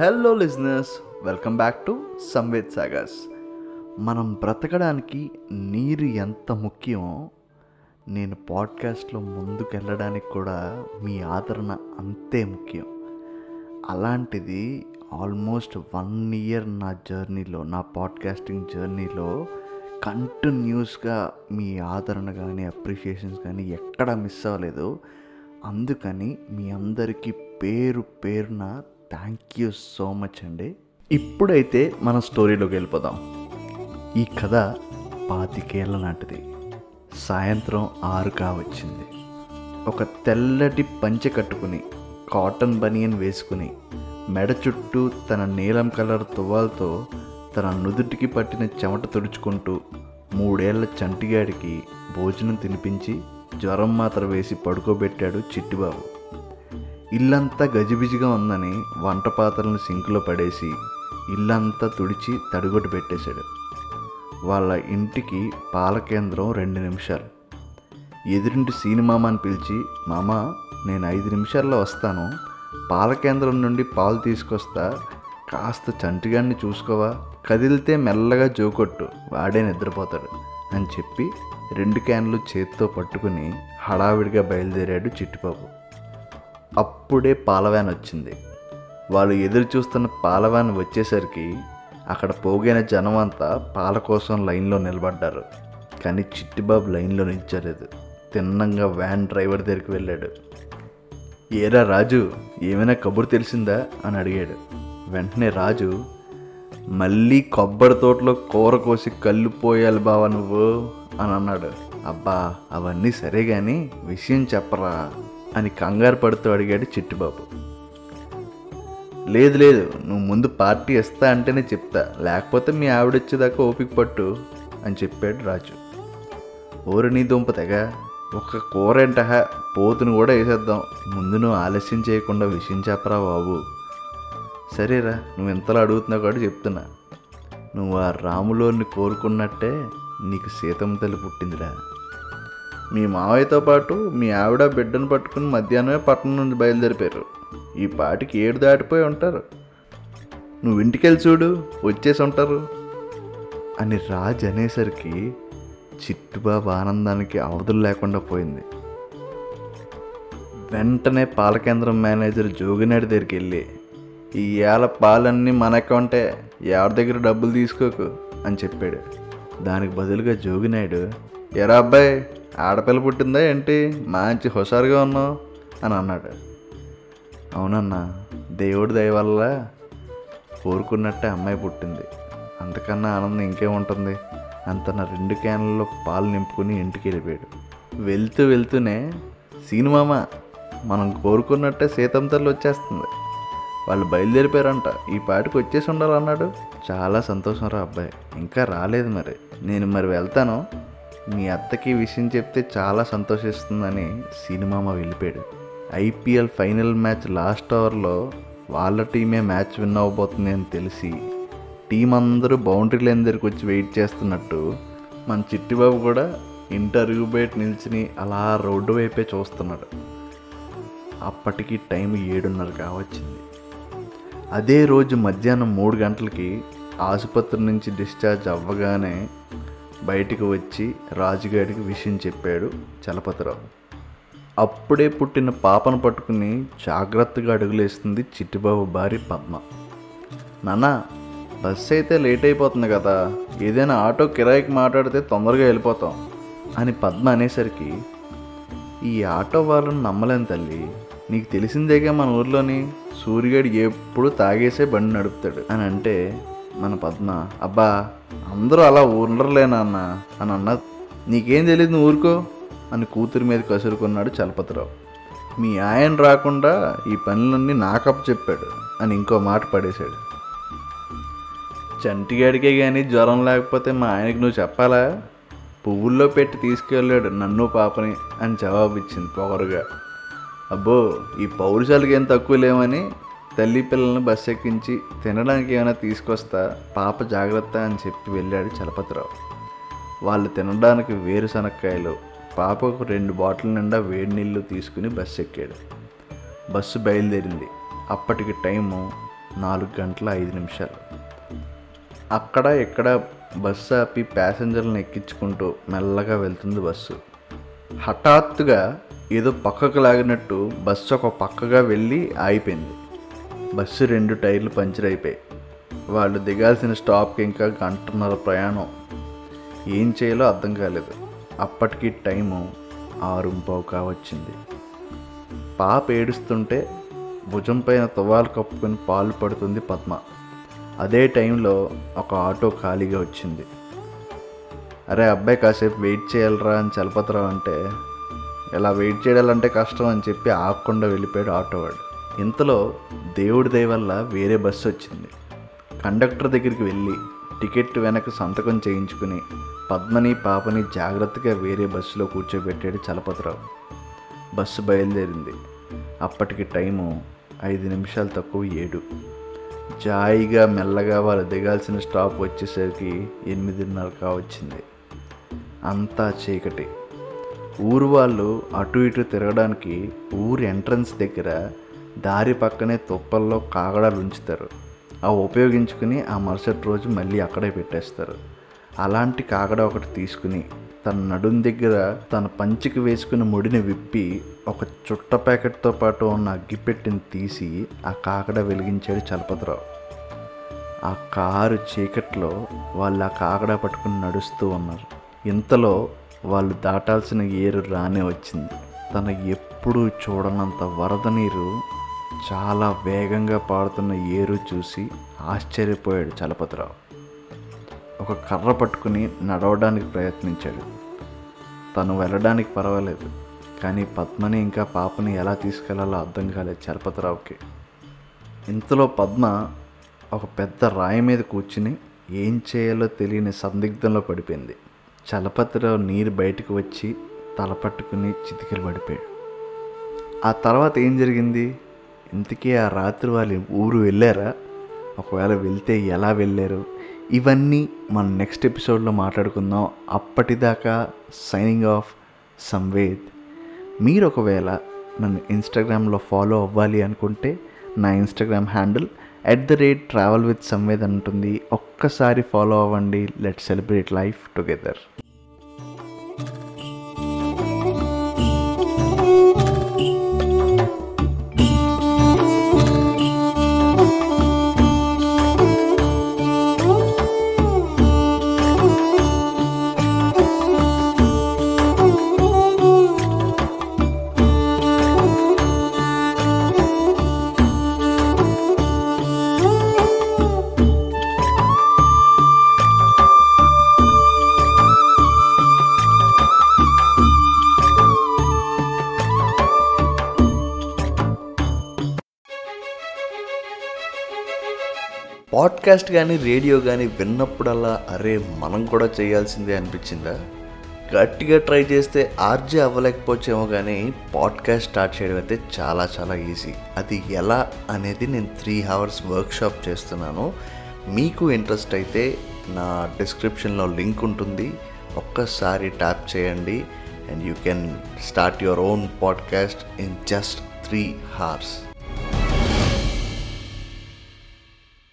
Hello listeners welcome back to Samved sagas మనం బ్రతకడానికి నీరు ఎంత ముఖ్యమో నేను పాడ్కాస్ట్లో ముందుకు వెళ్ళడానికి కూడా మీ ఆదరణ అంతే ముఖ్యం. అలాంటిది ఆల్మోస్ట్ వన్ ఇయర్ నా జర్నీలో నా పాడ్కాస్టింగ్ జర్నీలో కంటిన్యూస్గా మీ ఆదరణ కానీ అప్రిషియేషన్స్ కానీ ఎక్కడా మిస్ అవ్వలేదు. అందుకని మీ అందరికీ పేరు పేరున థ్యాంక్ యూ సో మచ్ అండి. ఇప్పుడైతే మన స్టోరీలోకి వెళ్ళిపోదాం. ఈ కథ పాతికేళ్ళ నాటిది. సాయంత్రం ఆరు వచ్చింది. ఒక తెల్లటి పంచె కట్టుకుని కాటన్ బనియన్ వేసుకుని మెడ చుట్టూ తన నీలం కలర్ తువ్వాలతో తన నుదుటికి పట్టిన చెమట తుడుచుకుంటూ మూడేళ్ళ చంటిగాడికి భోజనం తినిపించి జ్వరం మాత్ర వేసి పడుకోబెట్టాడు చిట్టిబాబు. ఇల్లంతా గజిబిజిగా ఉందని వంట పాత్రలను సింకులో పడేసి ఇల్లంతా తుడిచి తడిగొట్టు పెట్టేశాడు. వాళ్ళ ఇంటికి పాల కేంద్రం రెండు నిమిషాలు. ఎదురింటి సీనిమామని పిలిచి మామ నేను ఐదు నిమిషాల్లో వస్తాను. పాల కేంద్రం నుండి పాలు తీసుకొస్తా. కాస్త చంటిగాన్ని చూసుకోవా. కదిలితే మెల్లగా జోకొట్టు. వాడే నిద్రపోతాడు. అని చెప్పి రెండు క్యాన్లు చేత్తో పట్టుకుని హడావిడిగా బయలుదేరాడు చిట్టిబాబు. అప్పుడే పాలవాన్ వచ్చింది. వాళ్ళు ఎదురు చూస్తున్న పాలవాన్ వచ్చేసరికి అక్కడ పోగైన జనం అంతా పాల కోసం లైన్లో నిలబడ్డారు. కానీ చిట్టిబాబు లైన్లో నిల్చలేదు. తిన్నంగా వ్యాన్ డ్రైవర్ దగ్గరికి వెళ్ళాడు. ఏరా రాజు ఏమైనా కబురు తెలిసిందా? అని అడిగాడు. వెంటనే రాజు మళ్ళీ కొబ్బరి తోటలో కూర కోసి కళ్ళు పోయాలి బావా నువ్వు అని అన్నాడు. అబ్బా అవన్నీ సరే కానీ విషయం చెప్పరా. అని కంగారు పడుతూ అడిగాడు చిట్టుబాబు. లేదు లేదు నువ్వు ముందు పార్టీ ఇస్తా అంటేనే చెప్తా లేకపోతే మీ ఆవిడొచ్చేదాకా ఓపిక పట్టు అని చెప్పాడు రాజు. ఓరి నీ దుంప తెగ ఒక కూర పోతును కూడా వేసేద్దాం ముందు నువ్వు ఆలస్యం చేయకుండా విషయం చెప్పరా బాబు. సరేరా నువ్వు ఇంతలో అడుగుతున్నావు కాబట్టి చెప్తున్నా. నువ్వు ఆ రాములోని కోరుకున్నట్టే నీకు సీతమ్మ తల్లి పుట్టిందిరా. మీ మావయ్యతో పాటు మీ ఆవిడ బిడ్డను పట్టుకుని మధ్యాహ్నమే పట్టణం నుండి బయలుదేరిపోయారు. ఈ పాటికి ఏడు దాటిపోయి ఉంటారు. నువ్వు ఇంటికెళ్ళి చూడు వచ్చేసి ఉంటారు. అని రాజు అనేసరికి చిట్టుబాబు ఆనందానికి అవధులు లేకుండా పోయింది. వెంటనే పాల కేంద్రం మేనేజర్ జోగినాడి దగ్గరికి వెళ్ళి ఈ ఏళ్ళ పాలన్నీ మన అకౌంటే ఎవరి దగ్గర డబ్బులు తీసుకోకు అని చెప్పాడు. దానికి బదులుగా జోగినాయుడు ఎరా అబ్బాయి ఆడపిల్ల పుట్టిందా ఏంటి? మంచి హుషారుగా ఉన్నావు అని అన్నాడు. అవునన్నా దేవుడి దయ వల్ల కోరుకున్నట్టే అమ్మాయి పుట్టింది. అంతకన్నా ఆనందం ఇంకేముంటుంది అంత నా రెండు క్యాన్లలో పాలు నింపుకుని ఇంటికి వెళ్ళిపోయాడు. వెళ్తూ వెళ్తూనే సీనుమామ మనం కోరుకున్నట్టే సీతమ్మ తల్లి వచ్చేస్తుంది. వాళ్ళు బయలుదేరిపోయారంట. ఈ పాటికి వచ్చేసి ఉండాలన్నాడు. చాలా సంతోషం రా అబ్బాయి. ఇంకా రాలేదు మరి. నేను మరి వెళ్తాను. మీ అత్తకి విషయం చెప్తే చాలా సంతోషిస్తుందని సినిమామ వెళ్ళిపోయాడు. ఐపీఎల్ ఫైనల్ మ్యాచ్ లాస్ట్ ఓవర్లో వాళ్ళ టీమే మ్యాచ్ విన్ అవ్వబోతుంది అని తెలిసి టీం అందరూ బౌండరీ లైన్ దగ్గరికి వచ్చి వెయిట్ చేస్తున్నట్టు మన చిట్టిబాబు కూడా ఇంటర్వ్యూ బయట నిల్చుని అలా రోడ్డు వైపే చూస్తున్నాడు. అప్పటికి టైం ఏడున్నర కావచ్చింది. అదే రోజు మధ్యాహ్నం మూడు గంటలకి ఆసుపత్రి నుంచి డిశ్చార్జ్ అవ్వగానే బయటికి వచ్చి రాజుగాడికి విషయం చెప్పాడు చలపతిరావు. అప్పుడే పుట్టిన పాపను పట్టుకుని జాగ్రత్తగా అడుగులేస్తుంది చిట్టిబాబు భార్య పద్మ. నాన్న బస్సు అయితే లేట్ అయిపోతుంది కదా. ఏదైనా ఆటో కిరాయికి మాట్లాడితే తొందరగా వెళ్ళిపోతాం అని పద్మ అనేసరికి ఈ ఆటో వాళ్ళని నమ్మలేను తల్లి. నీకు తెలిసిందేగా మన ఊర్లోని సూర్యుడు ఎప్పుడు తాగేసే బండి నడుపుతాడు అని అంటే మన పద్మ. అబ్బా అందరూ అలా ఉండరులేనన్న అని అన్న నీకేం తెలియదు నువ్వు ఊరుకో అని కూతురి మీద కసురుకున్నాడు చలపతిరావు. మీ ఆయన రాకుండా ఈ పనులన్నీ నాకప్ చెప్పాడు అని ఇంకో మాట పడేశాడు. చంటిగాడికే కానీ జ్వరం లేకపోతే మా ఆయనకి నువ్వు చెప్పాలా? పువ్వుల్లో పెట్టి తీసుకెళ్ళాడు నన్ను పాపని అని జవాబు ఇచ్చింది పొగరుగా. అబ్బో ఈ పౌరుషాలకి ఏం తక్కువ లేవని తల్లి పిల్లల్ని బస్ ఎక్కించి తినడానికి ఏమైనా తీసుకొస్తా పాప జాగ్రత్త అని చెప్పి వెళ్ళాడు చలపతిరావు. వాళ్ళు తినడానికి వేరుశనక్కాయలు పాపకు రెండు బాటిల్ నిండా వేడి నీళ్ళు తీసుకుని బస్సు ఎక్కాడు బస్సు బయలుదేరింది. అప్పటికి టైము నాలుగు గంటల ఐదు నిమిషాలు. అక్కడ ఇక్కడ బస్సు ఆపి ప్యాసింజర్లను ఎక్కించుకుంటూ మెల్లగా వెళ్తుంది బస్సు. హఠాత్తుగా ఏదో పక్కకు లాగినట్టు బస్సు ఒక పక్కగా వెళ్ళి ఆగిపోయింది. బస్సు రెండు టైర్లు పంచర్ అయిపోయాయి. వాళ్ళు దిగాల్సిన స్టాప్కి ఇంకా గంటన్నర ప్రయాణం. ఏం చేయాలో అర్థం కాలేదు. అప్పటికి టైము ఆరు పావుకా వచ్చింది పాప ఏడుస్తుంటే భుజం పైన తువాలు కప్పుకొని పాలు పడుతుంది పద్మ. అదే టైంలో ఒక ఆటో ఖాళీగా వచ్చింది. అరే అబ్బాయి కాసేపు వెయిట్ చేయాలరా అని చలపతరావు అంటే ఇలా వెయిట్ చేయాలంటే కష్టం అని చెప్పి ఆగకుండా వెళ్ళిపోయాడు ఆటో వాడు ఇంతలో దేవుడి దయ వల్ల వేరే బస్సు వచ్చింది. కండక్టర్ దగ్గరికి వెళ్ళి టికెట్ వెనక సంతకం చేయించుకుని పద్మని పాపని జాగ్రత్తగా వేరే బస్సులో కూర్చోబెట్టాడు చలపతిరావు. బస్సు బయలుదేరింది. అప్పటికి టైము ఐదు నిమిషాలు తక్కువ ఏడు. జాయిగా మెల్లగా వాళ్ళు దిగాల్సిన స్టాప్ వచ్చేసరికి ఎనిమిదిన్నర కావచ్చింది అంతా చీకటి. ఊరు వాళ్ళు అటు ఇటు తిరగడానికి ఊరి ఎంట్రన్స్ దగ్గర దారి పక్కనే తుప్పల్లో కాగడాలు ఉంచుతారు. అవి ఉపయోగించుకుని ఆ మరుసటి రోజు మళ్ళీ అక్కడే పెట్టేస్తారు. అలాంటి కాగడ ఒకటి తీసుకుని తన నడుం దగ్గర తన పంచికి వేసుకున్న ముడిని విప్పి ఒక చుట్ట ప్యాకెట్తో పాటు ఉన్న అగ్గిపెట్టిని తీసి ఆ కాకడ వెలిగించాడు చలపతిరావు. ఆ కారు చీకట్లో వాళ్ళు ఆ కాకడ పట్టుకుని నడుస్తూ ఉన్నారు. ఇంతలో వాళ్ళు దాటాల్సిన ఏరు రానే వచ్చింది. తన ఎప్పుడూ చూడనంత వరద నీరు చాలా వేగంగా పాడుతున్న ఏరు చూసి ఆశ్చర్యపోయాడు చలపతిరావు. ఒక కర్ర పట్టుకుని నడవడానికి ప్రయత్నించాడు. తను వెళ్ళడానికి పర్వాలేదు కానీ పద్మని ఇంకా పాపని ఎలా తీసుకెళ్ళాలో అర్థం కాలేదు చలపతిరావుకి. ఇంతలో పద్మ ఒక పెద్ద రాయి మీద కూర్చుని ఏం చేయాలో తెలియని సందిగ్ధంలో పడిపోయింది. చలపతిరావు నీరు బయటకు వచ్చి తల పట్టుకుని చితికిలు పడిపోయాడు ఆ తర్వాత ఏం జరిగింది? ఇంతకీ ఆ రాత్రి వాళ్ళు ఊరు వెళ్ళారా? ఒకవేళ వెళ్తే ఎలా వెళ్ళారు? ఇవన్నీ మనం నెక్స్ట్ ఎపిసోడ్లో మాట్లాడుకుందాం. అప్పటిదాకా సైనింగ్ ఆఫ్ సంవేద్. మీరు ఒకవేళ నన్ను ఇన్స్టాగ్రామ్లో ఫాలో అవ్వాలి అనుకుంటే నా Instagram handle at the rate travel with Samved ఉంటుంది. ఒక్కసారి ఫాలో అవ్వండి. Let celebrate life together. Podcast కానీ రేడియో కానీ విన్నప్పుడల్లా అరే మనం కూడా చేయాల్సిందే అనిపించిందా? గట్టిగా ట్రై చేస్తే ఆర్జే అవ్వలేకపోవచ్చేమో కానీ పాడ్కాస్ట్ స్టార్ట్ చేయడం అయితే చాలా చాలా ఈజీ. అది ఎలా అనేది నేను త్రీ అవర్స్ వర్క్షాప్ చేస్తున్నాను. మీకు ఇంట్రెస్ట్ అయితే నా డిస్క్రిప్షన్లో లింక్ ఉంటుంది. ఒక్కసారి ట్యాప్ చేయండి. And you can start your own podcast in just three hours